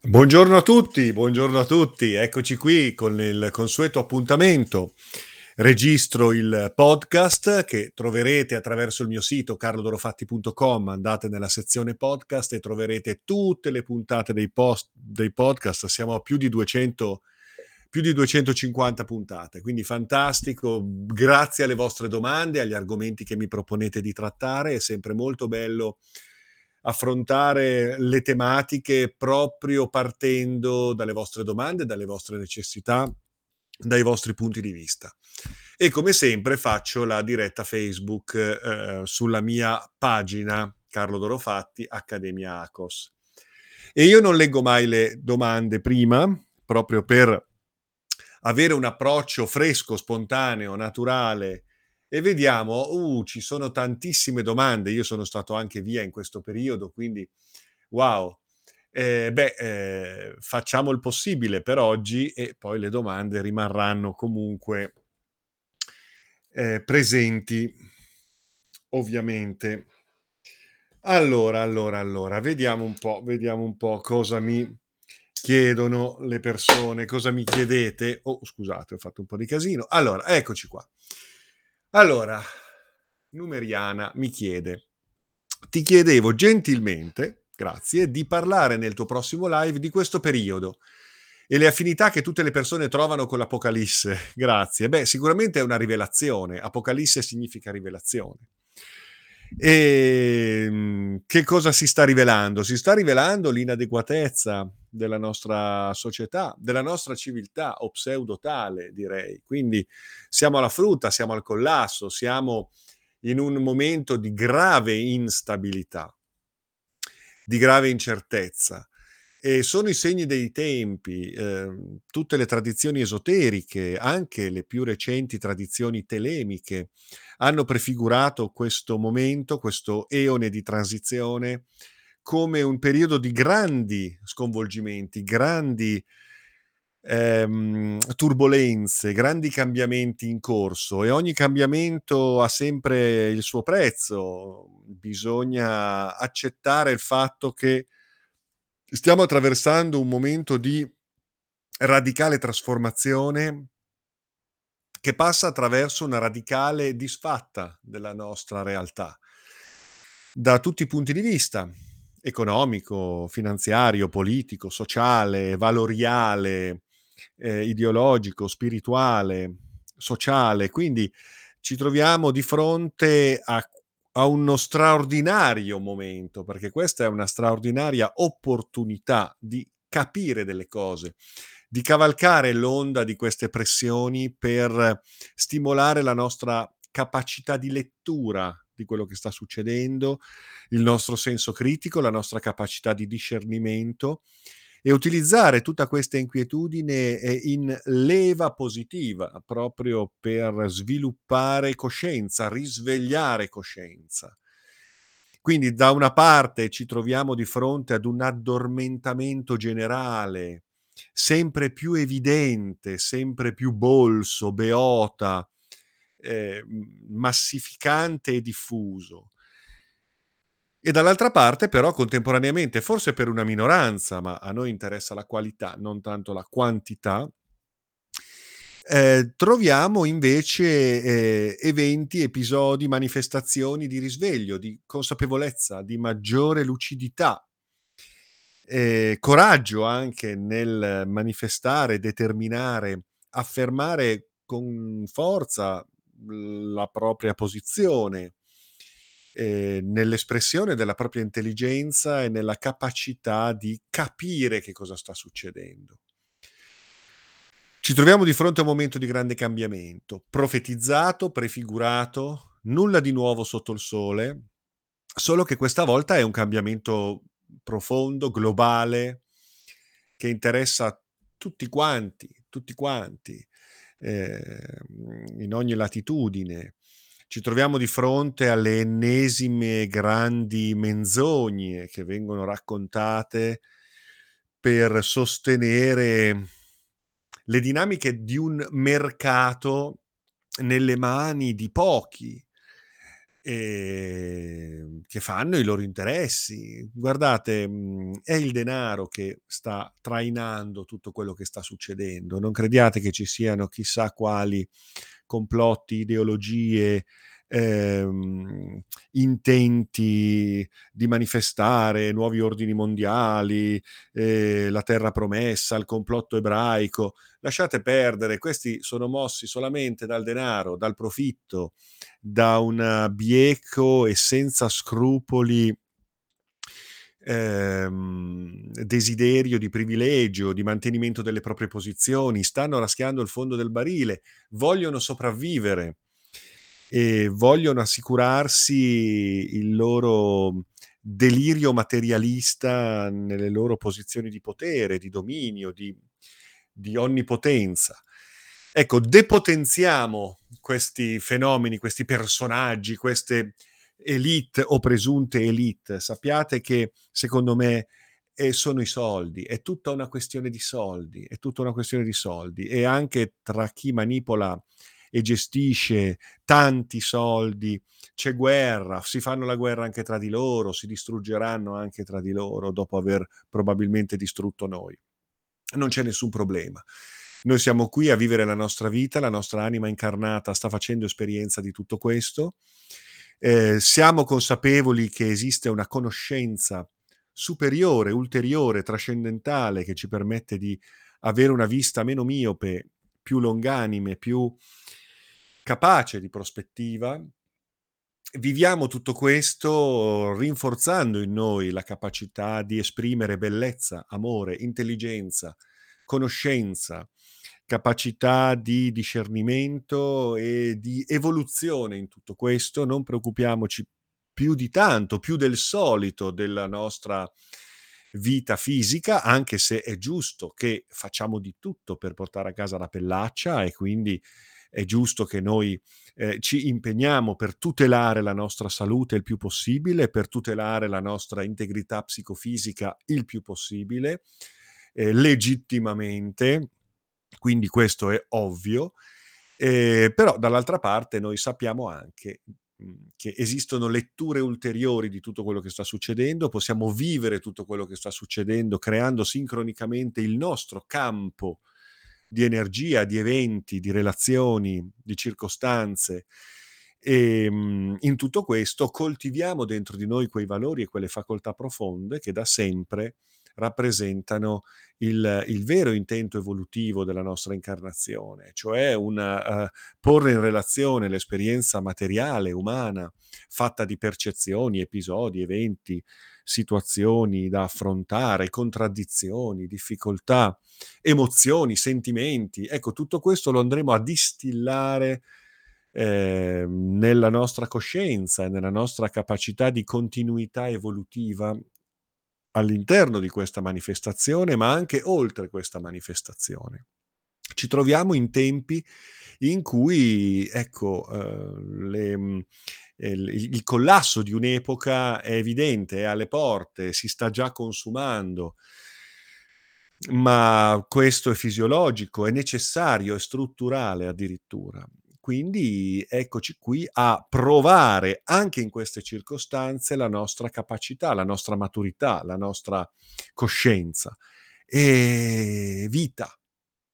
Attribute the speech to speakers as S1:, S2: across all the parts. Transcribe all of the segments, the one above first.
S1: Buongiorno a tutti, buongiorno a tutti. Eccoci qui con il consueto appuntamento. Registro il podcast che troverete attraverso il mio sito carlodorofatti.com. Andate nella sezione podcast e troverete tutte le puntate dei, post, dei podcast. Siamo a più di 200 più di 250 puntate, quindi fantastico. Grazie alle vostre domande, agli argomenti che mi proponete di trattare, è sempre molto bello affrontare le tematiche proprio partendo dalle vostre domande, dalle vostre necessità, dai vostri punti di vista. E come sempre faccio la diretta Facebook eh, sulla mia pagina Carlo Dorofatti, Accademia ACOS. E io non leggo mai le domande prima, proprio per avere un approccio fresco, spontaneo, naturale e vediamo, uh, ci sono tantissime domande, io sono stato anche via in questo periodo, quindi wow. Eh, beh, eh, facciamo il possibile per oggi e poi le domande rimarranno comunque eh, presenti, ovviamente. Allora, allora, allora, vediamo un po', vediamo un po' cosa mi chiedono le persone, cosa mi chiedete. Oh, scusate, ho fatto un po' di casino. Allora, eccoci qua. Allora, Numeriana mi chiede, ti chiedevo gentilmente, grazie, di parlare nel tuo prossimo live di questo periodo e le affinità che tutte le persone trovano con l'Apocalisse. Grazie. Beh, sicuramente è una rivelazione. Apocalisse significa rivelazione. E ehm, che cosa si sta rivelando? Si sta rivelando l'inadeguatezza della nostra società, della nostra civiltà o pseudo tale, direi. Quindi siamo alla frutta, siamo al collasso, siamo in un momento di grave instabilità, di grave incertezza. E sono i segni dei tempi, eh, tutte le tradizioni esoteriche, anche le più recenti tradizioni telemiche, hanno prefigurato questo momento, questo eone di transizione, come un periodo di grandi sconvolgimenti, grandi ehm, turbolenze, grandi cambiamenti in corso e ogni cambiamento ha sempre il suo prezzo. Bisogna accettare il fatto che stiamo attraversando un momento di radicale trasformazione che passa attraverso una radicale disfatta della nostra realtà da tutti i punti di vista economico, finanziario, politico, sociale, valoriale, eh, ideologico, spirituale, sociale. Quindi ci troviamo di fronte a, a uno straordinario momento, perché questa è una straordinaria opportunità di capire delle cose, di cavalcare l'onda di queste pressioni per stimolare la nostra capacità di lettura di quello che sta succedendo, il nostro senso critico, la nostra capacità di discernimento e utilizzare tutta questa inquietudine eh, in leva positiva proprio per sviluppare coscienza, risvegliare coscienza. Quindi da una parte ci troviamo di fronte ad un addormentamento generale, sempre più evidente, sempre più bolso, beota, eh, massificante e diffuso. E dall'altra parte però contemporaneamente, forse per una minoranza, ma a noi interessa la qualità, non tanto la quantità, eh, troviamo invece eh, eventi, episodi, manifestazioni di risveglio, di consapevolezza, di maggiore lucidità, eh, coraggio anche nel manifestare, determinare, affermare con forza la propria posizione, eh, nell'espressione della propria intelligenza e nella capacità di capire che cosa sta succedendo. Ci troviamo di fronte a un momento di grande cambiamento, profetizzato, prefigurato, nulla di nuovo sotto il sole, solo che questa volta è un cambiamento profondo, globale, che interessa tutti quanti, tutti quanti, eh, in ogni latitudine. Ci troviamo di fronte alle ennesime grandi menzogne che vengono raccontate per sostenere le dinamiche di un mercato nelle mani di pochi ehm, che fanno i loro interessi. Guardate, mhmm, è il denaro che sta trainando tutto quello che sta succedendo. Non crediate che ci siano chissà quali complotti, ideologie, ehm, intenti di manifestare nuovi ordini mondiali, ehm, la terra promessa, il complotto ebraico. Lasciate perdere, questi sono mossi solamente dal denaro, dal profitto, da un bieco e senza scrupoli ehm, desiderio di privilegio, di mantenimento delle proprie posizioni, stanno raschiando il fondo del barile, vogliono sopravvivere e vogliono assicurarsi il loro delirio materialista nelle loro posizioni di potere, di dominio, di, di onnipotenza. Ecco, depotenziamo questi fenomeni, questi personaggi, queste elite o presunte elite. Sappiate che secondo me eh, sono i soldi, è tutta una questione di soldi, è tutta una questione di soldi e anche tra chi manipola e gestisce tanti soldi, c'è guerra, si fanno la guerra anche tra di loro, si distruggeranno anche tra di loro dopo aver probabilmente distrutto noi. Non c'è nessun problema. Noi siamo qui a vivere la nostra vita, la nostra anima incarnata sta facendo esperienza di tutto questo. Eh, siamo consapevoli che esiste una conoscenza superiore, ulteriore, trascendentale che ci permette di avere una vista meno miope, più longanime, più capace di prospettiva. Viviamo tutto questo rinforzando in noi la capacità di esprimere bellezza, amore, intelligenza, conoscenza, capacità di discernimento e di evoluzione in tutto questo. Non preoccupiamoci più di tanto, più del solito della nostra vita fisica, anche se è giusto che facciamo di tutto per portare a casa la pellaccia e quindi è giusto che noi eh, ci impegniamo per tutelare la nostra salute il più possibile, per tutelare la nostra integrità psicofisica il più possibile, eh, legittimamente, quindi questo è ovvio, eh, però dall'altra parte noi sappiamo anche mhmm, che esistono letture ulteriori di tutto quello che sta succedendo, possiamo vivere tutto quello che sta succedendo creando sincronicamente il nostro campo di energia, di eventi, di relazioni, di circostanze. E ehm, in tutto questo coltiviamo dentro di noi quei valori e quelle facoltà profonde che da sempre rappresentano il, il vero intento evolutivo della nostra incarnazione, cioè una, uh, porre in relazione l'esperienza materiale, umana, fatta di percezioni, episodi, eventi, situazioni da affrontare, contraddizioni, difficoltà, emozioni, sentimenti. Ecco, tutto questo lo andremo a distillare eh, nella nostra coscienza, nella nostra capacità di continuità evolutiva all'interno di questa manifestazione, ma anche oltre questa manifestazione. Ci troviamo in tempi in cui, ecco, eh, le, il, il collasso di un'epoca è evidente, è alle porte, si sta già consumando, ma questo è fisiologico, è necessario, è strutturale addirittura. Quindi eccoci qui a provare anche in queste circostanze la nostra capacità, la nostra maturità, la nostra coscienza. E vita.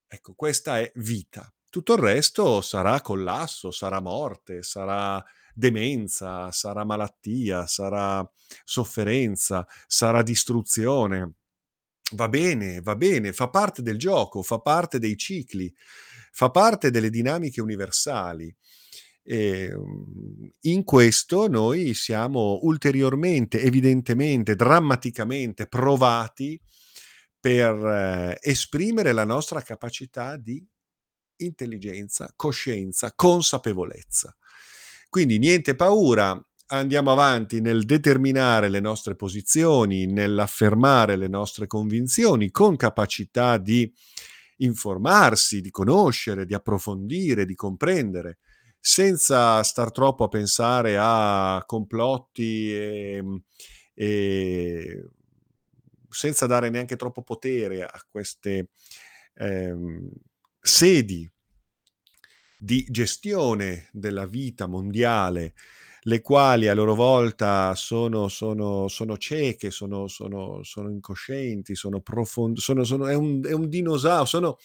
S1: Ecco, questa è vita. Tutto il resto sarà collasso, sarà morte, sarà demenza, sarà malattia, sarà sofferenza, sarà distruzione. Va bene, va bene, fa parte del gioco, fa parte dei cicli, fa parte delle dinamiche universali. E, ehm, in questo noi siamo ulteriormente, evidentemente, drammaticamente provati per eh, esprimere la nostra capacità di intelligenza, coscienza, consapevolezza. Quindi niente paura, andiamo avanti nel determinare le nostre posizioni, nell'affermare le nostre convinzioni con capacità di informarsi, di conoscere, di approfondire, di comprendere, senza star troppo a pensare a complotti e, e senza dare neanche troppo potere a queste ehm, sedi di gestione della vita mondiale, le quali a loro volta sono sono sono cieche, sono sono incoscienti, sono profon sono sono è un è un dinosau sono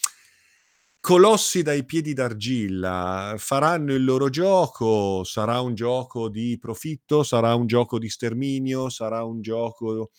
S1: colossi dai piedi d'argilla, faranno il loro gioco, sarà un gioco di profitto, sarà un gioco di sterminio, sarà un gioco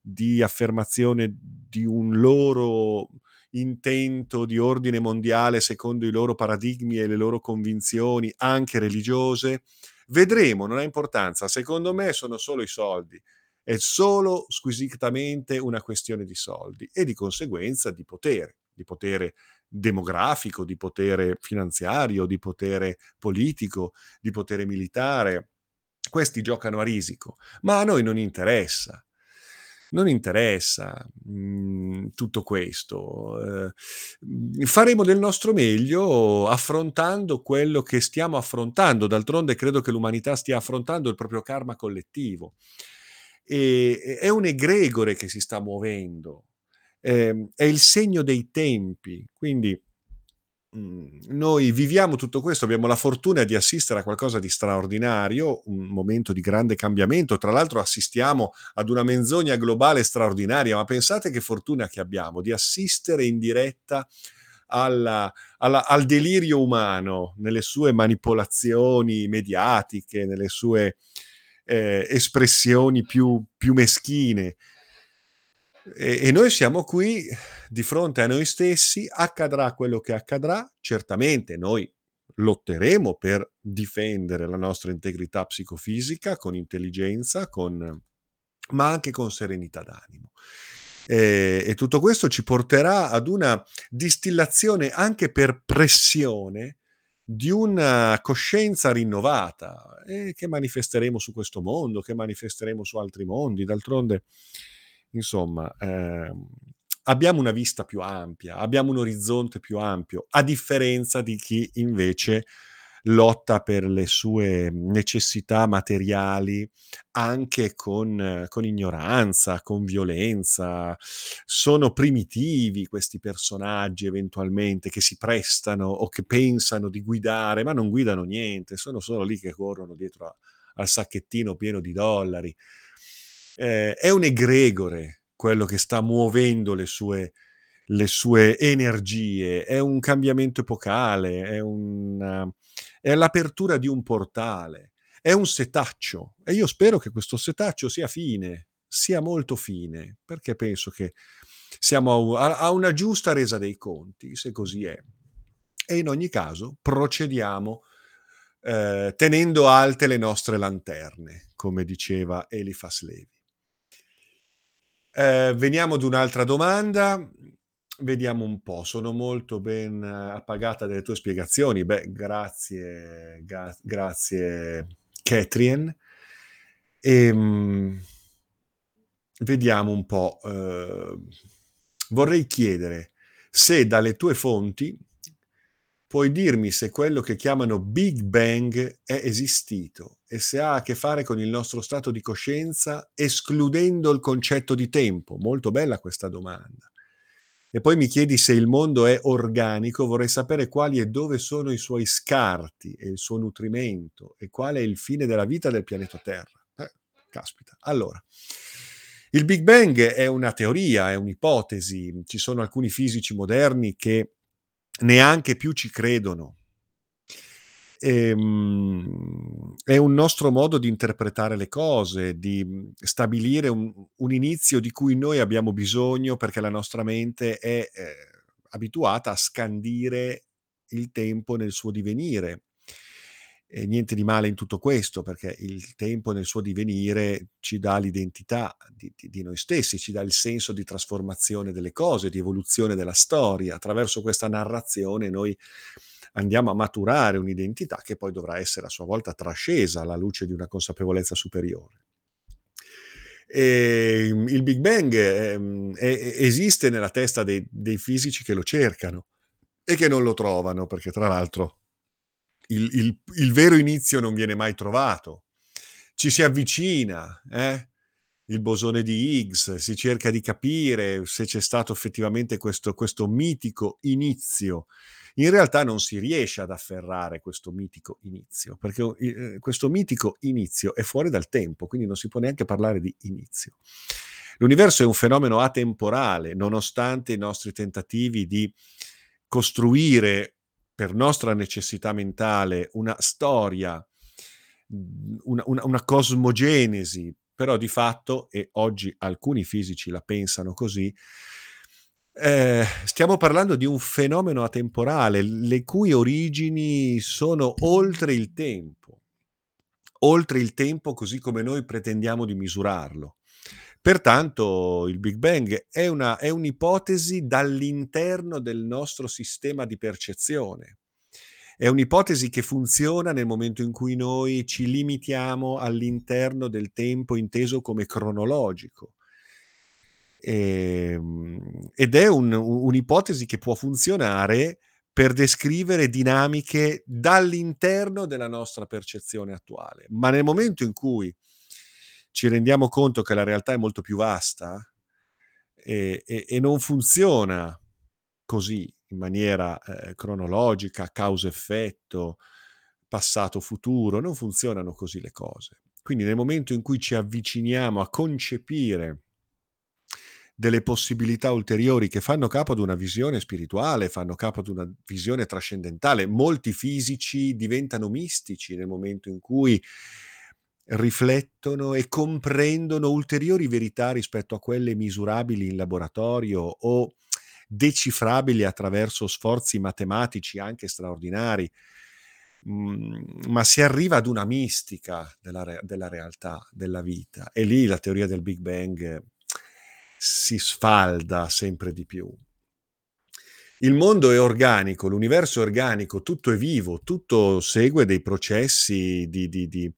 S1: di affermazione di un loro intento di ordine mondiale secondo i loro paradigmi e le loro convinzioni, anche religiose. Vedremo, non ha importanza. Secondo me sono solo i soldi. È solo squisitamente una questione di soldi e di conseguenza di potere, di potere demografico, di potere finanziario, di potere politico, di potere militare. Questi giocano a risico, ma a noi non interessa non interessa mh, mhmm, tutto questo. Eh, mhmm, faremo del nostro meglio affrontando quello che stiamo affrontando. D'altronde credo che l'umanità stia affrontando il proprio karma collettivo. E, è un egregore che si sta muovendo, eh, è il segno dei tempi. Quindi noi viviamo tutto questo, abbiamo la fortuna di assistere a qualcosa di straordinario, un momento di grande cambiamento. Tra l'altro assistiamo ad una menzogna globale straordinaria, ma pensate che fortuna che abbiamo di assistere in diretta alla, alla, al delirio umano nelle sue manipolazioni mediatiche, nelle sue eh, espressioni più, più meschine. E, e noi siamo qui di fronte a noi stessi, accadrà quello che accadrà, certamente noi lotteremo per difendere la nostra integrità psicofisica con intelligenza, con, ma anche con serenità d'animo. E, e, tutto questo ci porterà ad una distillazione anche per pressione di una coscienza rinnovata eh, che manifesteremo su questo mondo, che manifesteremo su altri mondi. D'altronde Insomma, ehm, abbiamo una vista più ampia, abbiamo un orizzonte più ampio, a differenza di chi invece lotta per le sue necessità materiali anche con, con, ignoranza, con violenza. Sono primitivi questi personaggi eventualmente che si prestano o che pensano di guidare, ma non guidano niente, sono solo lì che corrono dietro a, al sacchettino pieno di dollari eh, è un egregore quello che sta muovendo le sue, le sue energie, è un cambiamento epocale, è, un, è l'apertura di un portale, è un setaccio e io spero che questo setaccio sia fine, sia molto fine, perché penso che siamo a, a una giusta resa dei conti, se così è. E in ogni caso procediamo eh, tenendo alte le nostre lanterne, come diceva Elifas Levi. Eh, veniamo ad un'altra domanda. Vediamo un po', sono molto ben appagata delle tue spiegazioni. Beh, grazie, ga- grazie Catherine. E, ehm, vediamo un po'. Eh, vorrei chiedere se dalle tue fonti puoi dirmi se quello che chiamano Big Bang è esistito e se ha a che fare con il nostro stato di coscienza, escludendo il concetto di tempo. Molto bella questa domanda. E poi mi chiedi se il mondo è organico, vorrei sapere quali e dove sono i suoi scarti e il suo nutrimento e qual è il fine della vita del pianeta Terra. Eh, caspita. Allora, il Big Bang è una teoria, è un'ipotesi. Ci sono alcuni fisici moderni che neanche più ci credono. Ehm, è un nostro modo di interpretare le cose, di stabilire un, un inizio di cui noi abbiamo bisogno perché la nostra mente è eh, abituata a scandire il tempo nel suo divenire. E niente di male in tutto questo, perché il tempo nel suo divenire ci dà l'identità di, di, di, noi stessi, ci dà il senso di trasformazione delle cose, di evoluzione della storia. Attraverso questa narrazione noi andiamo a maturare un'identità che poi dovrà essere a sua volta trascesa alla luce di una consapevolezza superiore. E ehm, il Big Bang eh, è, esiste nella testa dei, dei fisici che lo cercano e che non lo trovano, perché tra l'altro il, il, il, vero inizio non viene mai trovato. Ci si avvicina, eh? il bosone di Higgs, si cerca di capire se c'è stato effettivamente questo, questo mitico inizio in realtà non si riesce ad afferrare questo mitico inizio, perché eh, questo mitico inizio è fuori dal tempo, quindi non si può neanche parlare di inizio. L'universo è un fenomeno atemporale, nonostante i nostri tentativi di costruire per nostra necessità mentale una storia, una, una, una cosmogenesi, però di fatto, e oggi alcuni fisici la pensano così, eh, stiamo parlando di un fenomeno atemporale, le cui origini sono oltre il tempo, oltre il tempo così come noi pretendiamo di misurarlo. Pertanto il Big Bang è, una, è un'ipotesi dall'interno del nostro sistema di percezione. È un'ipotesi che funziona nel momento in cui noi ci limitiamo all'interno del tempo inteso come cronologico Ehm, ed è un, un'ipotesi che può funzionare per descrivere dinamiche dall'interno della nostra percezione attuale. Ma nel momento in cui ci rendiamo conto che la realtà è molto più vasta e, e, e non funziona così in maniera eh, cronologica, causa-effetto, passato-futuro, non funzionano così le cose. Quindi nel momento in cui ci avviciniamo a concepire delle possibilità ulteriori che fanno capo ad una visione spirituale, fanno capo ad una visione trascendentale. Molti fisici diventano mistici nel momento in cui riflettono e comprendono ulteriori verità rispetto a quelle misurabili in laboratorio o decifrabili attraverso sforzi matematici anche straordinari, mm, ma si arriva ad una mistica della, re- della realtà, della vita. E lì la teoria del Big Bang si sfalda sempre di più. Il mondo è organico, l'universo è organico, tutto è vivo, tutto segue dei processi di, di, di,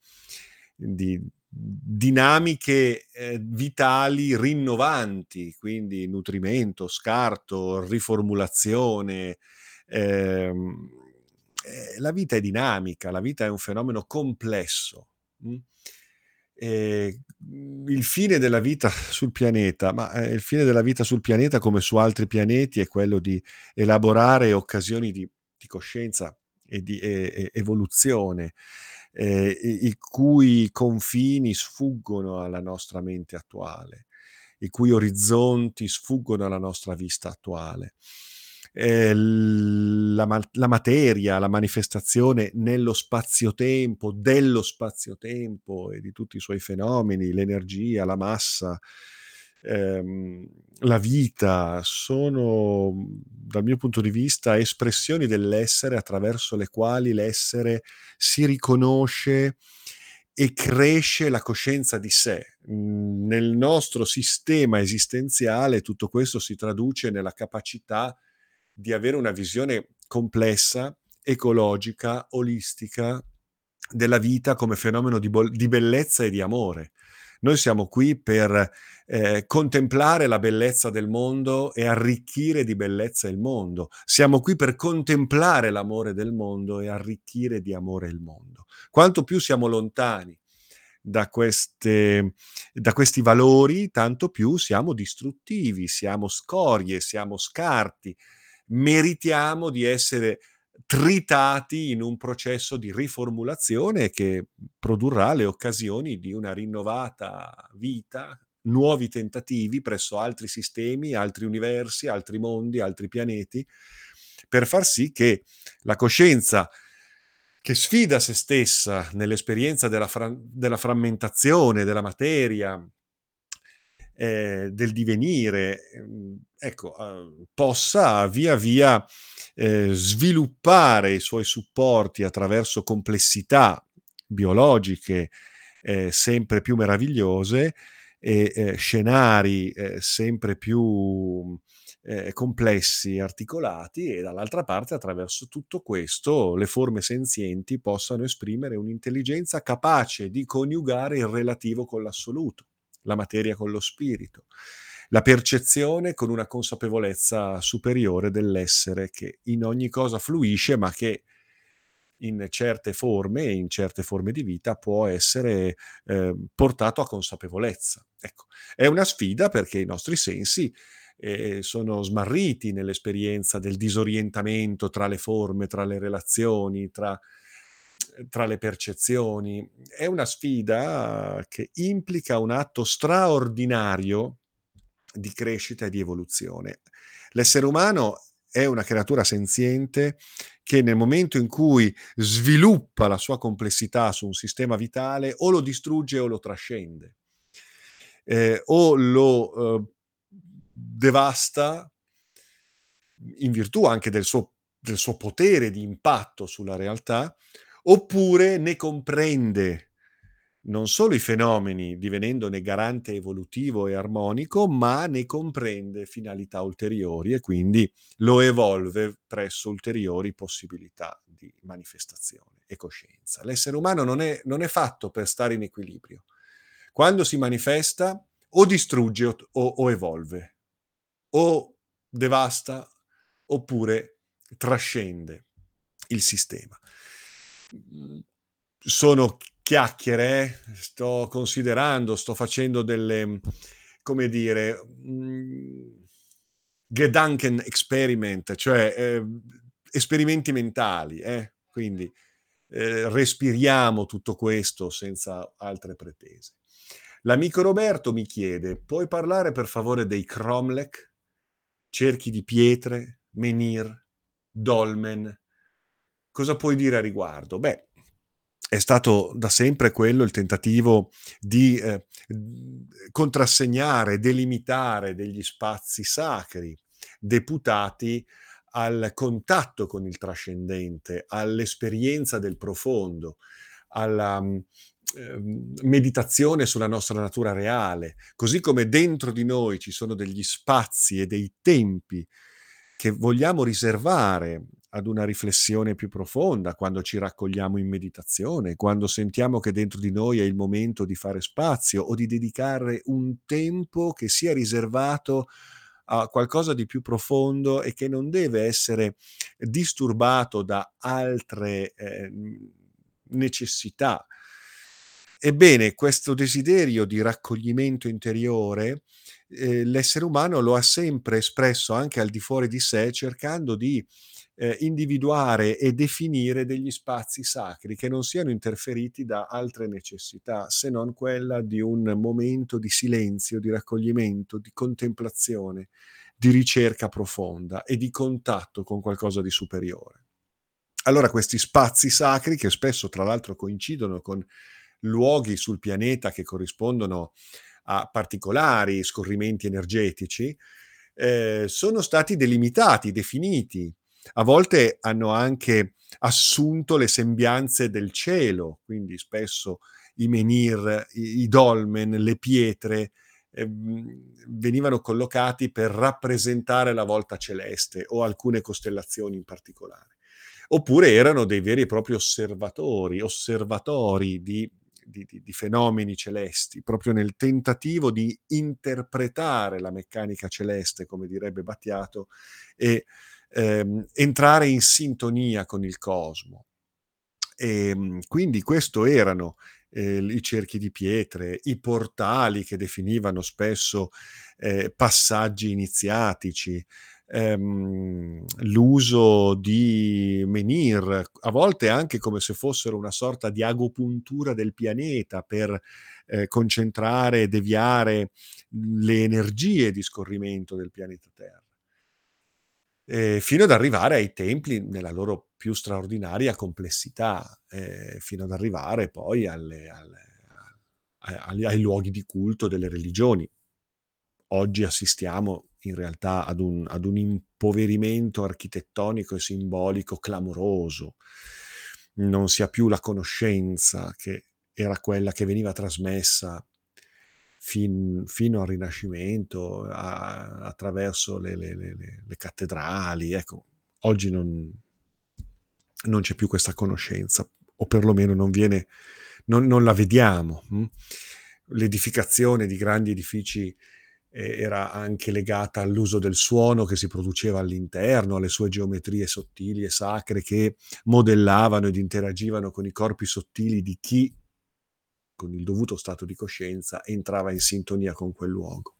S1: di dinamiche eh, vitali rinnovanti, quindi nutrimento, scarto, riformulazione. Ehm, eh, la vita è dinamica, la vita è un fenomeno complesso. Mh? Mm? eh, il fine della vita sul pianeta, ma eh, il fine della vita sul pianeta come su altri pianeti è quello di elaborare occasioni di, di coscienza e di e, e evoluzione, eh, i, cui confini sfuggono alla nostra mente attuale, i cui orizzonti sfuggono alla nostra vista attuale. Eh, la, la, materia, la manifestazione nello spazio-tempo, dello spazio-tempo e di tutti i suoi fenomeni, l'energia, la massa, ehm, la vita, sono dal mio punto di vista espressioni dell'essere attraverso le quali l'essere si riconosce e cresce la coscienza di sé. Nel nostro sistema esistenziale tutto questo si traduce nella capacità di avere una visione complessa, ecologica, olistica della vita come fenomeno di, bo- di bellezza e di amore. Noi siamo qui per eh, contemplare la bellezza del mondo e arricchire di bellezza il mondo. Siamo qui per contemplare l'amore del mondo e arricchire di amore il mondo. Quanto più siamo lontani da, queste, da questi valori, tanto più siamo distruttivi, siamo scorie, siamo scarti, meritiamo di essere tritati in un processo di riformulazione che produrrà le occasioni di una rinnovata vita, nuovi tentativi presso altri sistemi, altri universi, altri mondi, altri pianeti, per far sì che la coscienza che sfida se stessa nell'esperienza della, fra- della frammentazione della materia, eh, del divenire, ehm, ecco, eh, possa via via eh, sviluppare i suoi supporti attraverso complessità biologiche eh, sempre più meravigliose e eh, scenari eh, sempre più complessi, articolati e dall'altra parte attraverso tutto questo le forme senzienti possano esprimere un'intelligenza capace di coniugare il relativo con l'assoluto la materia con lo spirito, la percezione con una consapevolezza superiore dell'essere che in ogni cosa fluisce, ma che in certe forme e in certe forme di vita può essere eh, portato a consapevolezza. Ecco, è una sfida perché i nostri sensi e sono smarriti nell'esperienza del disorientamento tra le forme, tra le relazioni, tra tra le percezioni. È una sfida che implica un atto straordinario di crescita e di evoluzione. L'essere umano è una creatura senziente che nel momento in cui sviluppa la sua complessità su un sistema vitale o lo distrugge o lo trascende, eh, o lo eh, devasta in virtù anche del suo, del suo potere di impatto sulla realtà, oppure ne comprende non solo i fenomeni, divenendone garante evolutivo e armonico, ma ne comprende finalità ulteriori e quindi lo evolve presso ulteriori possibilità di manifestazione e coscienza. L'essere umano non è, non è fatto per stare in equilibrio. Quando si manifesta o distrugge o, o, o evolve, o devasta oppure trascende il sistema. Sono chiacchiere, sto considerando, sto facendo delle, come dire, mh, Gedanken experiment, cioè eh, esperimenti mentali, eh? quindi eh, respiriamo tutto questo senza altre pretese. L'amico Roberto mi chiede, puoi parlare per favore dei Cromlech, cerchi di pietre, menhir, dolmen? Cosa puoi dire a riguardo? Beh, è stato da sempre quello il tentativo di eh, contrassegnare, delimitare degli spazi sacri deputati al contatto con il trascendente, all'esperienza del profondo, alla eh, meditazione sulla nostra natura reale, così come dentro di noi ci sono degli spazi e dei tempi che vogliamo riservare ad una riflessione più profonda, quando ci raccogliamo in meditazione, quando sentiamo che dentro di noi è il momento di fare spazio o di dedicare un tempo che sia riservato a qualcosa di più profondo e che non deve essere disturbato da altre eh, necessità. Ebbene, questo desiderio di raccoglimento interiore eh, l'essere umano lo ha sempre espresso anche al di fuori di sé, cercando di eh, individuare e definire degli spazi sacri che non siano interferiti da altre necessità, se non quella di un momento di silenzio, di raccoglimento, di contemplazione, di ricerca profonda e di contatto con qualcosa di superiore. Allora questi spazi sacri, che spesso tra l'altro coincidono con luoghi sul pianeta che corrispondono a particolari scorrimenti energetici, eh, sono stati delimitati, definiti, a volte hanno anche assunto le sembianze del cielo, quindi spesso i menhir, i, i dolmen, le pietre eh, venivano collocati per rappresentare la volta celeste o alcune costellazioni in particolare. Oppure erano dei veri e propri osservatori, osservatori di, di, di, di fenomeni celesti, proprio nel tentativo di interpretare la meccanica celeste, come direbbe Battiato, e ehm, entrare in sintonia con il cosmo. E, ehm, quindi questo erano eh, i cerchi di pietre, i portali che definivano spesso eh, passaggi iniziatici, ehm, l'uso di menhir, a volte anche come se fossero una sorta di agopuntura del pianeta per eh, concentrare e deviare le energie di scorrimento del pianeta Terra eh, fino ad arrivare ai templi nella loro più straordinaria complessità, eh, fino ad arrivare poi alle, alle, ai, ai luoghi di culto delle religioni. Oggi assistiamo in realtà ad un, ad un impoverimento architettonico e simbolico clamoroso. Non si ha più la conoscenza che era quella che veniva trasmessa fin, fino al Rinascimento, a, attraverso le, le, le, le, cattedrali. Ecco, oggi non, non, c'è più questa conoscenza, o perlomeno non, viene, non, non la vediamo. Hm? L'edificazione di grandi edifici eh, era anche legata all'uso del suono che si produceva all'interno, alle sue geometrie sottili e sacre che modellavano ed interagivano con i corpi sottili di chi con il dovuto stato di coscienza, entrava in sintonia con quel luogo.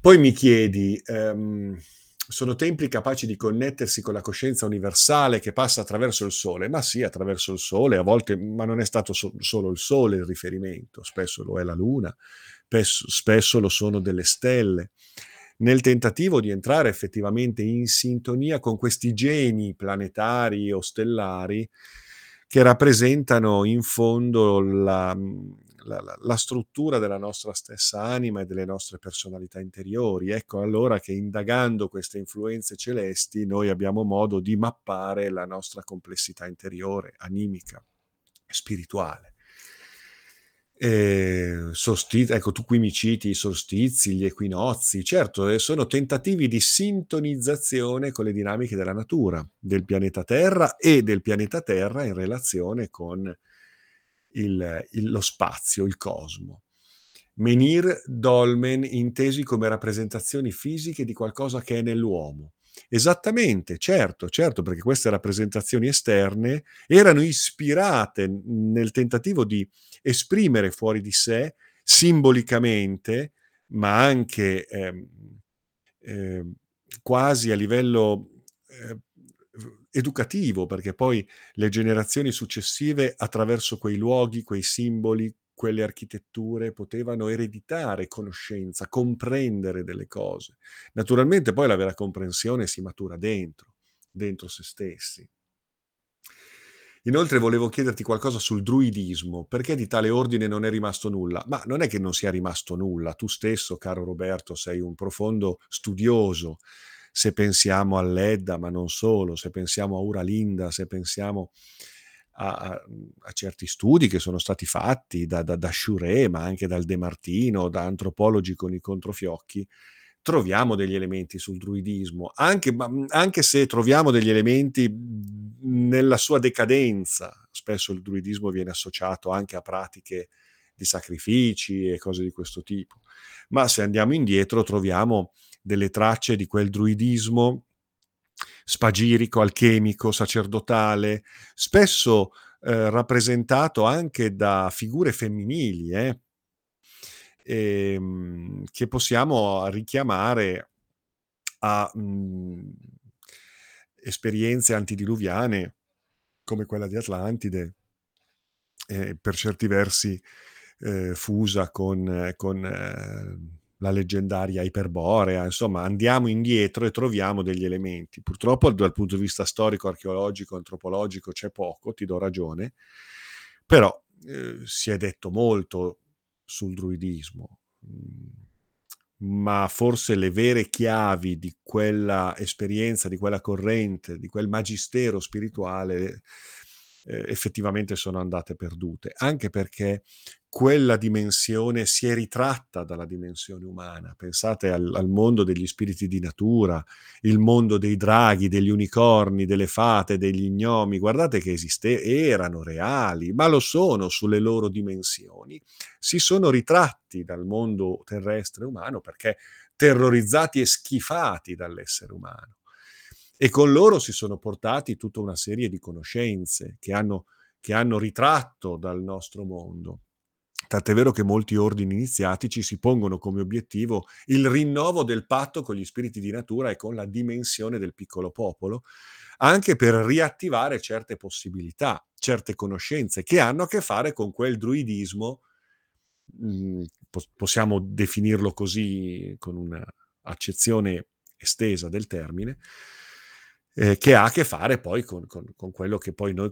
S1: Poi mi chiedi, ehm, sono templi capaci di connettersi con la coscienza universale che passa attraverso il sole? Ma sì, attraverso il sole, a volte, ma non è stato so- solo il sole il riferimento, spesso lo è la luna, spesso, spesso lo sono delle stelle nel tentativo di entrare effettivamente in sintonia con questi geni planetari o stellari che rappresentano in fondo la, la, la, struttura della nostra stessa anima e delle nostre personalità interiori. Ecco allora che indagando queste influenze celesti noi abbiamo modo di mappare la nostra complessità interiore, animica, spirituale. Eh, solstizi, ecco, tu qui mi citi i solstizi, gli equinozi, certo, eh, sono tentativi di sintonizzazione con le dinamiche della natura, del pianeta Terra e del pianeta Terra in relazione con il, il, lo spazio, il cosmo. Menir, dolmen intesi come rappresentazioni fisiche di qualcosa che è nell'uomo. Esattamente, certo, certo, perché queste rappresentazioni esterne erano ispirate nel tentativo di esprimere fuori di sé simbolicamente, ma anche eh, eh, quasi a livello eh, educativo, perché poi le generazioni successive attraverso quei luoghi, quei simboli, quelle architetture potevano ereditare conoscenza, comprendere delle cose. Naturalmente poi la vera comprensione si matura dentro, dentro se stessi. Inoltre volevo chiederti qualcosa sul druidismo, perché di tale ordine non è rimasto nulla? Ma non è che non sia rimasto nulla, tu stesso, caro Roberto, sei un profondo studioso. Se pensiamo all'Edda, ma non solo, se pensiamo a Uralinda, se pensiamo a, a, a certi studi che sono stati fatti da, da, da Shure, ma anche dal De Martino, da antropologi con i controfiocchi, troviamo degli elementi sul druidismo, anche, anche, se troviamo degli elementi nella sua decadenza. Spesso il druidismo viene associato anche a pratiche di sacrifici e cose di questo tipo. Ma se andiamo indietro troviamo delle tracce di quel druidismo spagirico, alchemico, sacerdotale, spesso eh, rappresentato anche da figure femminili, eh, ehm, che possiamo richiamare a mh, mhmm, esperienze antidiluviane come quella di Atlantide, eh, per certi versi eh, fusa con, con eh, la leggendaria Iperborea, insomma andiamo indietro e troviamo degli elementi. Purtroppo dal punto di vista storico, archeologico, antropologico c'è poco, ti do ragione, però eh, si è detto molto sul druidismo, mm, ma forse le vere chiavi di quella esperienza, di quella corrente, di quel magistero spirituale eh, effettivamente sono andate perdute, anche perché quella dimensione si è ritratta dalla dimensione umana. Pensate al, al, mondo degli spiriti di natura, il mondo dei draghi, degli unicorni, delle fate, degli gnomi. Guardate che esiste, erano reali, ma lo sono sulle loro dimensioni. Si sono ritratti dal mondo terrestre umano perché terrorizzati e schifati dall'essere umano. E con loro si sono portati tutta una serie di conoscenze che hanno, che hanno ritratto dal nostro mondo. Tant'è vero che molti ordini iniziatici si pongono come obiettivo il rinnovo del patto con gli spiriti di natura e con la dimensione del piccolo popolo, anche per riattivare certe possibilità, certe conoscenze che hanno a che fare con quel druidismo, mh, possiamo definirlo così con un'accezione estesa del termine, eh, che ha a che fare poi con, con, con quello che poi noi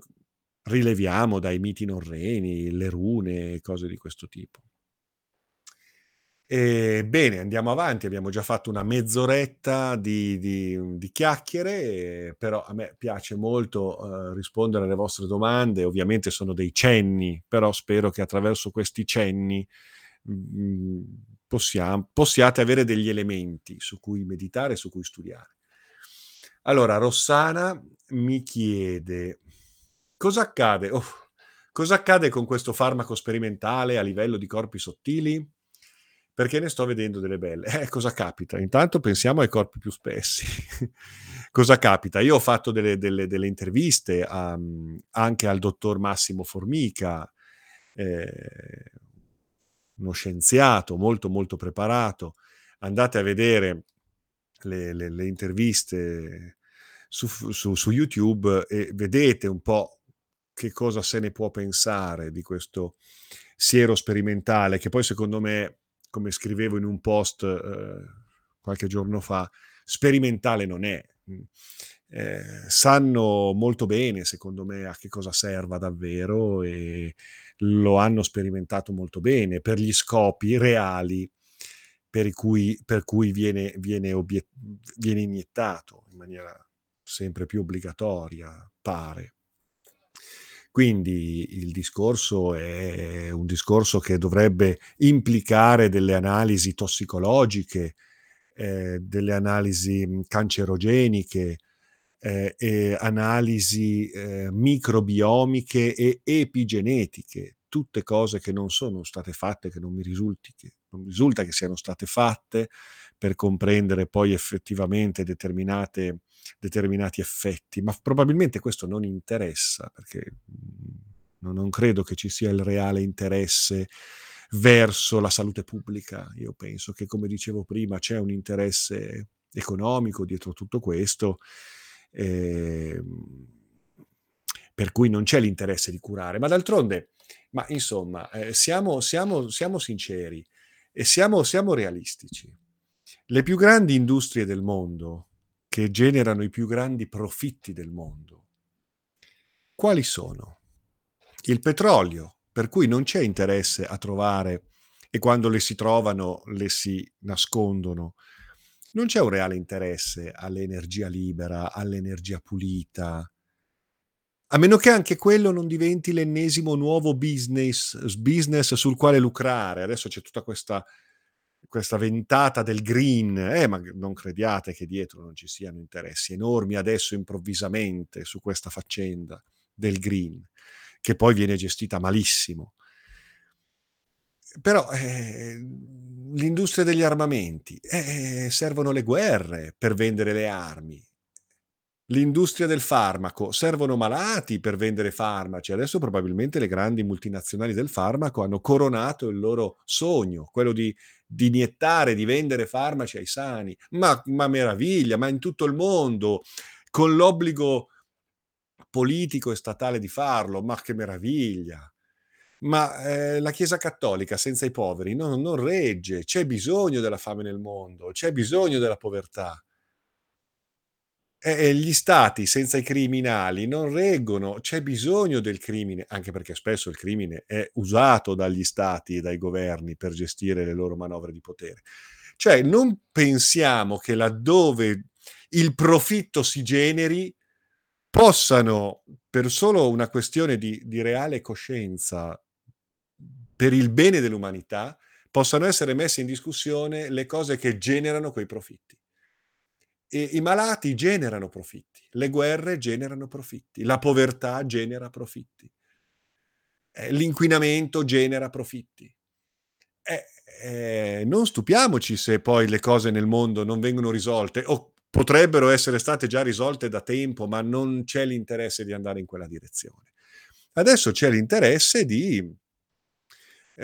S1: rileviamo dai miti norreni, le rune, cose di questo tipo. E, bene, andiamo avanti, abbiamo già fatto una mezz'oretta di, di, di chiacchiere, però a me piace molto uh, rispondere alle vostre domande, ovviamente sono dei cenni, però spero che attraverso questi cenni mh, mm, possiamo, possiate avere degli elementi su cui meditare, su cui studiare. Allora, Rossana mi chiede, Cosa accade? Oh, cosa accade con questo farmaco sperimentale a livello di corpi sottili? Perché ne sto vedendo delle belle. Eh, cosa capita? Intanto pensiamo ai corpi più spessi. cosa capita? Io ho fatto delle, delle, delle interviste a, anche al dottor Massimo Formica, eh, uno scienziato molto molto preparato, andate a vedere le, le, le interviste su, su, su YouTube e vedete un po' che cosa se ne può pensare di questo siero sperimentale, che poi secondo me, come scrivevo in un post eh, qualche giorno fa, sperimentale non è. Eh, sanno molto bene, secondo me, a che cosa serva davvero e lo hanno sperimentato molto bene per gli scopi reali per cui, per cui viene, viene, obiet- viene iniettato in maniera sempre più obbligatoria, pare. Quindi il discorso è un discorso che dovrebbe implicare delle analisi tossicologiche, eh, delle analisi cancerogeniche, eh, e analisi eh, microbiomiche e epigenetiche, tutte cose che non sono state fatte, che non mi, risulti, che non risulta che siano state fatte per comprendere poi effettivamente determinati effetti, ma probabilmente questo non interessa perché mhmm, non credo che ci sia il reale interesse verso la salute pubblica. Io penso che, come dicevo prima, c'è un interesse economico dietro tutto questo, eh, per cui non c'è l'interesse di curare. Ma d'altronde, ma insomma, eh, siamo, siamo, siamo, sinceri e siamo, siamo realistici. Le più grandi industrie del mondo, che generano i più grandi profitti del mondo. Quali sono? Il petrolio, per cui non c'è interesse a trovare e quando le si trovano le si nascondono. Non c'è un reale interesse all'energia libera, all'energia pulita, a meno che anche quello non diventi l'ennesimo nuovo business, business sul quale lucrare. Adesso c'è tutta questa questa ventata del green, eh, ma non crediate che dietro non ci siano interessi enormi adesso improvvisamente su questa faccenda del green, che poi viene gestita malissimo. Però eh, l'industria degli armamenti, eh, servono le guerre per vendere le armi, L'industria del farmaco, servono malati per vendere farmaci. Adesso probabilmente le grandi multinazionali del farmaco hanno coronato il loro sogno, quello di, di iniettare, di vendere farmaci ai sani. Ma, ma meraviglia, ma in tutto il mondo, con l'obbligo politico e statale di farlo, ma che meraviglia. Ma eh, la Chiesa Cattolica senza i poveri no, non regge, c'è bisogno della fame nel mondo, c'è bisogno della povertà. E gli stati senza i criminali non reggono, c'è bisogno del crimine, anche perché spesso il crimine è usato dagli stati e dai governi per gestire le loro manovre di potere. Cioè non pensiamo che laddove il profitto si generi possano, per solo una questione di, di reale coscienza, per il bene dell'umanità, possano essere messe in discussione le cose che generano quei profitti. E I malati generano profitti, le guerre generano profitti, la povertà genera profitti, eh, l'inquinamento genera profitti. Eh, eh, non stupiamoci se poi le cose nel mondo non vengono risolte o potrebbero essere state già risolte da tempo, ma non c'è l'interesse di andare in quella direzione. Adesso c'è l'interesse di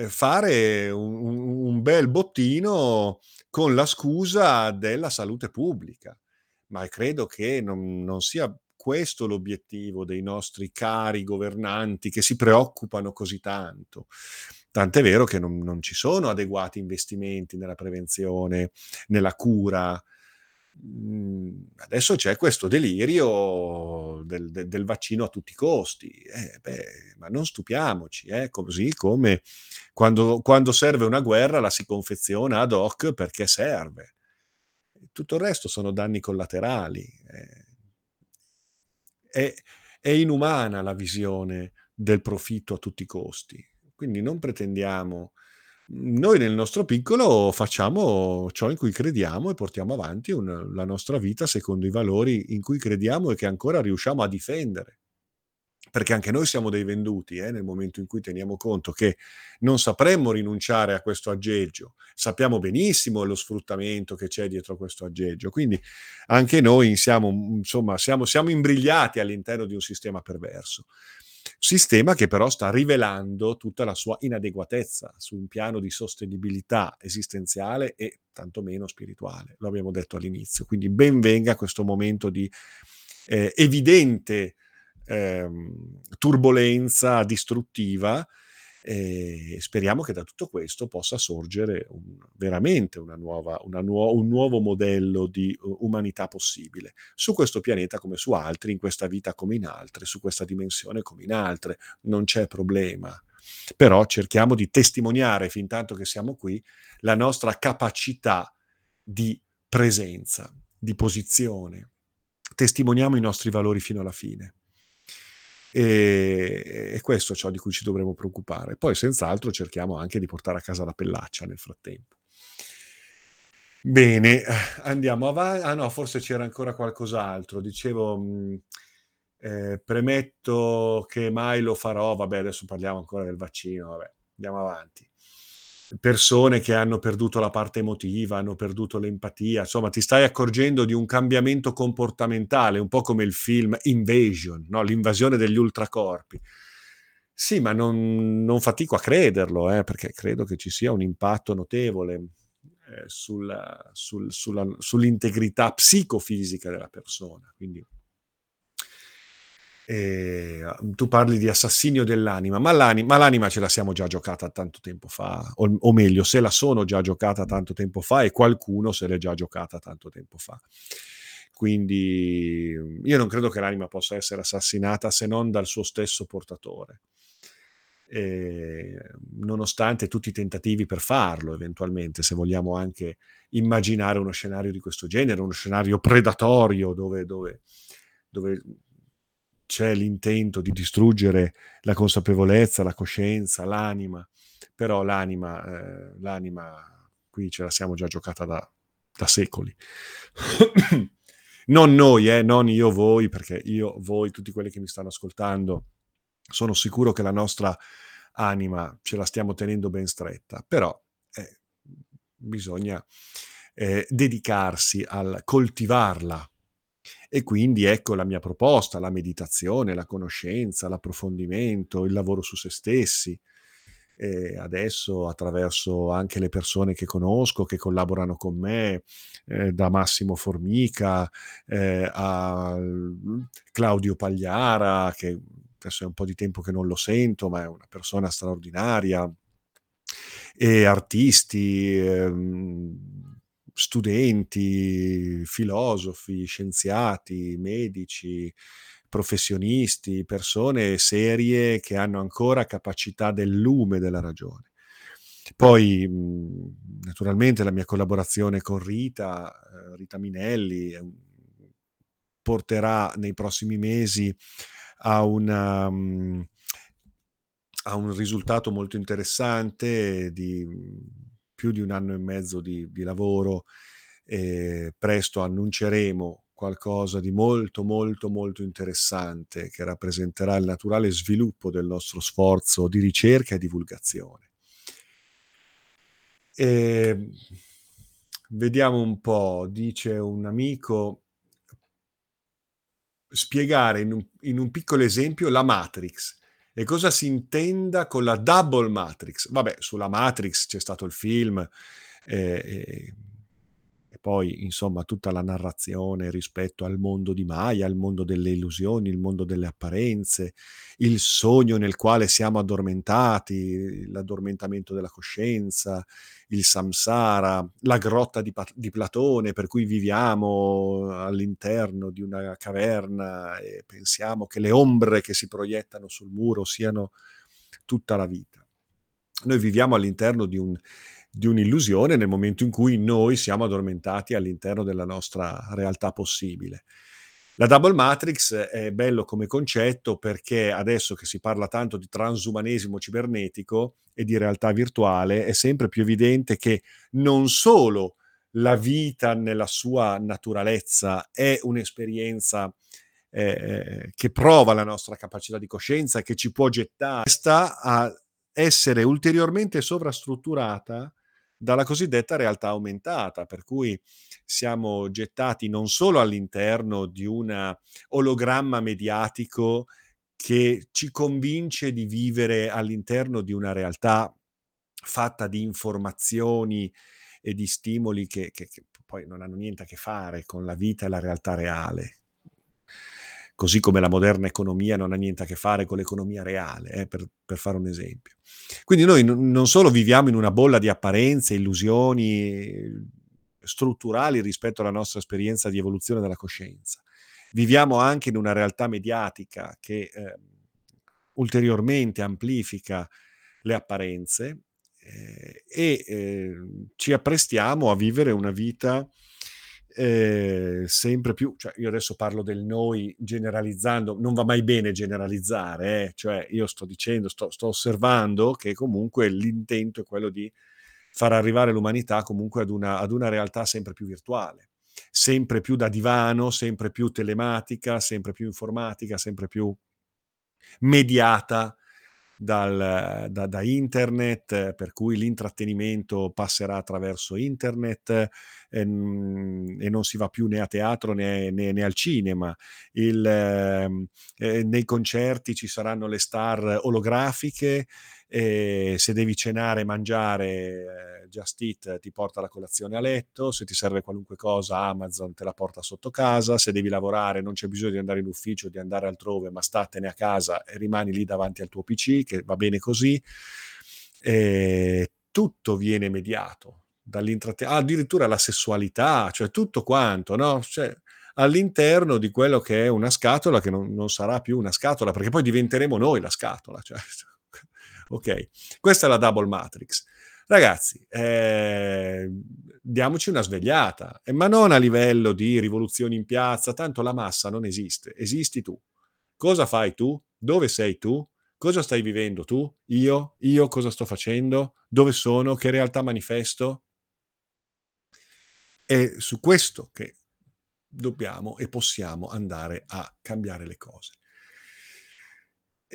S1: fare un, un bel bottino con la scusa della salute pubblica. Ma credo che non, non sia questo l'obiettivo dei nostri cari governanti che si preoccupano così tanto. Tant'è vero che non, non ci sono adeguati investimenti nella prevenzione, nella cura, adesso c'è questo delirio del, del, del, vaccino a tutti i costi, eh, beh, ma non stupiamoci, eh, così come quando, quando, serve una guerra la si confeziona ad hoc perché serve. Tutto il resto sono danni collaterali. Eh. È, è inumana la visione del profitto a tutti i costi. Quindi non pretendiamo noi nel nostro piccolo facciamo ciò in cui crediamo e portiamo avanti un, la nostra vita secondo i valori in cui crediamo e che ancora riusciamo a difendere. Perché anche noi siamo dei venduti eh, nel momento in cui teniamo conto che non sapremmo rinunciare a questo aggeggio. Sappiamo benissimo lo sfruttamento che c'è dietro questo aggeggio. Quindi anche noi siamo, insomma, siamo, siamo imbrigliati all'interno di un sistema perverso. Sistema che però sta rivelando tutta la sua inadeguatezza su un piano di sostenibilità esistenziale e tantomeno spirituale, lo abbiamo detto all'inizio. Quindi ben venga questo momento di eh, evidente eh, turbolenza distruttiva e speriamo che da tutto questo possa sorgere un, veramente una nuova, una nuo, un nuovo modello di uh, umanità possibile su questo pianeta come su altri, in questa vita come in altre, su questa dimensione come in altre. Non c'è problema. Però cerchiamo di testimoniare, fin tanto che siamo qui, la nostra capacità di presenza, di posizione. Testimoniamo i nostri valori fino alla fine. E, e questo è ciò di cui ci dovremo preoccupare. Poi, senz'altro, cerchiamo anche di portare a casa la pellaccia nel frattempo. Bene, andiamo avanti. Ah no, forse c'era ancora qualcos'altro. Dicevo, mh, eh, premetto che mai lo farò. Vabbè, adesso parliamo ancora del vaccino. Vabbè, andiamo avanti persone che hanno perduto la parte emotiva, hanno perduto l'empatia, insomma ti stai accorgendo di un cambiamento comportamentale, un po' come il film Invasion, no? l'invasione degli ultracorpi. Sì, ma non, non fatico a crederlo, eh, perché credo che ci sia un impatto notevole eh, sulla, sul, sulla, sull'integrità psicofisica della persona. Quindi e uhm, tu parli di assassinio dell'anima, ma l'anima, ma l'anima ce la siamo già giocata tanto tempo fa, o, o, meglio, se la sono già giocata tanto tempo fa e qualcuno se l'è già giocata tanto tempo fa. Quindi io non credo che l'anima possa essere assassinata se non dal suo stesso portatore. E, nonostante tutti i tentativi per farlo, eventualmente, se vogliamo anche immaginare uno scenario di questo genere, uno scenario predatorio dove, dove, dove c'è l'intento di distruggere la consapevolezza, la coscienza, l'anima, però l'anima, eh, l'anima qui ce la siamo già giocata da, da secoli. non noi, eh, non io, voi, perché io, voi, tutti quelli che mi stanno ascoltando, sono sicuro che la nostra anima ce la stiamo tenendo ben stretta, però eh, bisogna eh, dedicarsi al coltivarla e quindi ecco la mia proposta, la meditazione, la conoscenza, l'approfondimento, il lavoro su se stessi. E adesso attraverso anche le persone che conosco, che collaborano con me, eh, da Massimo Formica eh, a Claudio Pagliara, che adesso è un po' di tempo che non lo sento, ma è una persona straordinaria, e artisti, ehm, studenti, filosofi, scienziati, medici, professionisti, persone serie che hanno ancora capacità del lume della ragione. Poi, naturalmente, la mia collaborazione con Rita, eh, Rita Minelli, porterà nei prossimi mesi a, una, a un risultato molto interessante di più di un anno e mezzo di, di lavoro e presto annunceremo qualcosa di molto molto molto interessante che rappresenterà il naturale sviluppo del nostro sforzo di ricerca e divulgazione. E ehm, vediamo un po', dice un amico, spiegare in un, in un piccolo esempio la Matrix e cosa si intenda con la double matrix. Vabbè, sulla Matrix c'è stato il film eh, e, e, poi insomma tutta la narrazione rispetto al mondo di Maya, al mondo delle illusioni, il mondo delle apparenze, il sogno nel quale siamo addormentati, l'addormentamento della coscienza, il samsara, la grotta di, di, Platone per cui viviamo all'interno di una caverna e pensiamo che le ombre che si proiettano sul muro siano tutta la vita. Noi viviamo all'interno di, un, di un'illusione nel momento in cui noi siamo addormentati all'interno della nostra realtà possibile. La double matrix è bello come concetto perché adesso che si parla tanto di transumanesimo cibernetico e di realtà virtuale, è sempre più evidente che non solo la vita nella sua naturalezza è un'esperienza eh, che prova la nostra capacità di coscienza, che ci può gettare, sta a essere ulteriormente sovrastrutturata dalla cosiddetta realtà aumentata, per cui siamo gettati non solo all'interno di un ologramma mediatico che ci convince di vivere all'interno di una realtà fatta di informazioni e di stimoli che che che poi non hanno niente a che fare con la vita e la realtà reale. Così come la moderna economia non ha niente a che fare con l'economia reale, eh, per per fare un esempio. Quindi noi non non solo viviamo in una bolla di apparenze, illusioni strutturali rispetto alla nostra esperienza di evoluzione della coscienza, viviamo anche in una realtà mediatica che, ehm, ulteriormente amplifica le apparenze, ehm, e, ehm, ci apprestiamo a vivere una vita, ehm, sempre più cioè io adesso parlo del noi generalizzando, non va mai bene generalizzare eh, cioè io sto dicendo, sto sto osservando che comunque l'intento è quello di far arrivare l'umanità comunque ad una ad una realtà sempre più virtuale, sempre più da divano, sempre più telematica, sempre più informatica, sempre più mediata dal da da internet, per cui l'intrattenimento passerà attraverso internet, ehm, e non si va più né a teatro né né né al cinema. Il ehm, nei concerti ci saranno le star olografiche, e se devi cenare e mangiare, Just Eat ti porta la colazione a letto, se ti serve qualunque cosa Amazon te la porta sotto casa, se devi lavorare non c'è bisogno di andare in ufficio, di andare altrove, ma statene a casa e rimani lì davanti al tuo PC, che va bene così. Ehm, tutto viene mediato dall'intratte addirittura la sessualità, cioè tutto quanto, no, cioè all'interno di quello che è una scatola che non non sarà più una scatola, perché poi diventeremo noi la scatola, cioè okay. Questa è la double matrix. Ragazzi, ehm, diamoci una svegliata, e ma non a livello di rivoluzioni in piazza, tanto la massa non esiste, esisti tu. Cosa fai tu? Dove sei tu? Cosa stai vivendo tu? Io? Io cosa sto facendo? Dove sono? Che realtà manifesto? È su questo che dobbiamo e possiamo andare a cambiare le cose.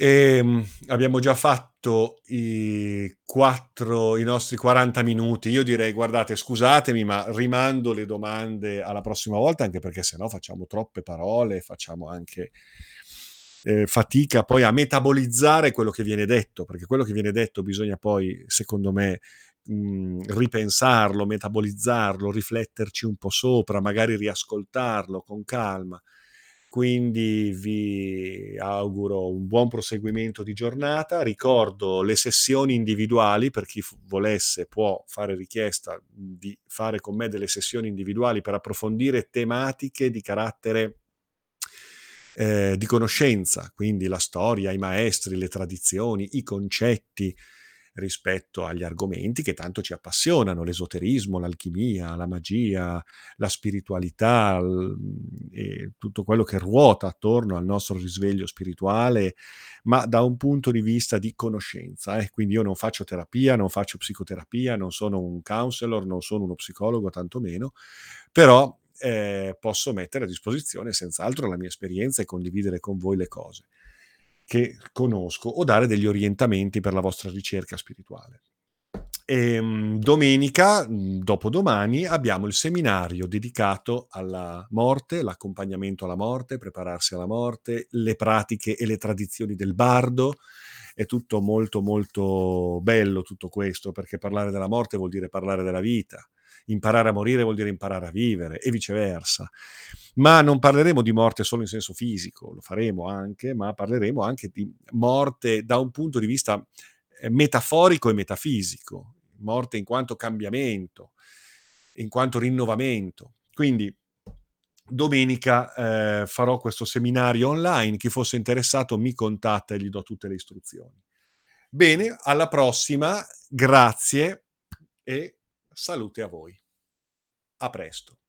S1: Ehm, abbiamo già fatto i 4 i nostri 40 minuti. Io direi: "Guardate, scusatemi, ma rimando le domande alla prossima volta, anche perché se no facciamo troppe parole, facciamo anche, ehm, fatica poi a metabolizzare quello che viene detto", perché quello che viene detto bisogna poi, secondo me, mhmm, ripensarlo, metabolizzarlo, rifletterci un po' sopra, magari riascoltarlo con calma. Quindi vi auguro un buon proseguimento di giornata. Ricordo le sessioni individuali, per chi volesse può fare richiesta di fare con me delle sessioni individuali per approfondire tematiche di carattere ehm, di conoscenza, quindi la storia, i maestri, le tradizioni, i concetti rispetto agli argomenti che tanto ci appassionano: l'esoterismo, l'alchimia, la magia, la spiritualità, l mhmm, e tutto quello che ruota attorno al nostro risveglio spirituale, ma da un punto di vista di conoscenza, eh. Quindi io non faccio terapia, non faccio psicoterapia, non sono un counselor, non sono uno psicologo tantomeno, però, ehm, posso mettere a disposizione senz'altro la mia esperienza e condividere con voi le cose che conosco o dare degli orientamenti per la vostra ricerca spirituale. Ehm, domenica, mhmm, dopodomani, abbiamo il seminario dedicato alla morte, l'accompagnamento alla morte, prepararsi alla morte, le pratiche e le tradizioni del bardo. È tutto molto, molto bello tutto questo, perché parlare della morte vuol dire parlare della vita. Imparare a morire vuol dire imparare a vivere e viceversa. Ma non parleremo di morte solo in senso fisico, lo faremo anche, ma parleremo anche di morte da un punto di vista, ehm, metaforico e metafisico, morte in quanto cambiamento, in quanto rinnovamento. Quindi domenica, ehm, farò questo seminario online, chi fosse interessato mi contatta e gli do tutte le istruzioni. Bene, alla prossima, grazie e salute a voi. A presto.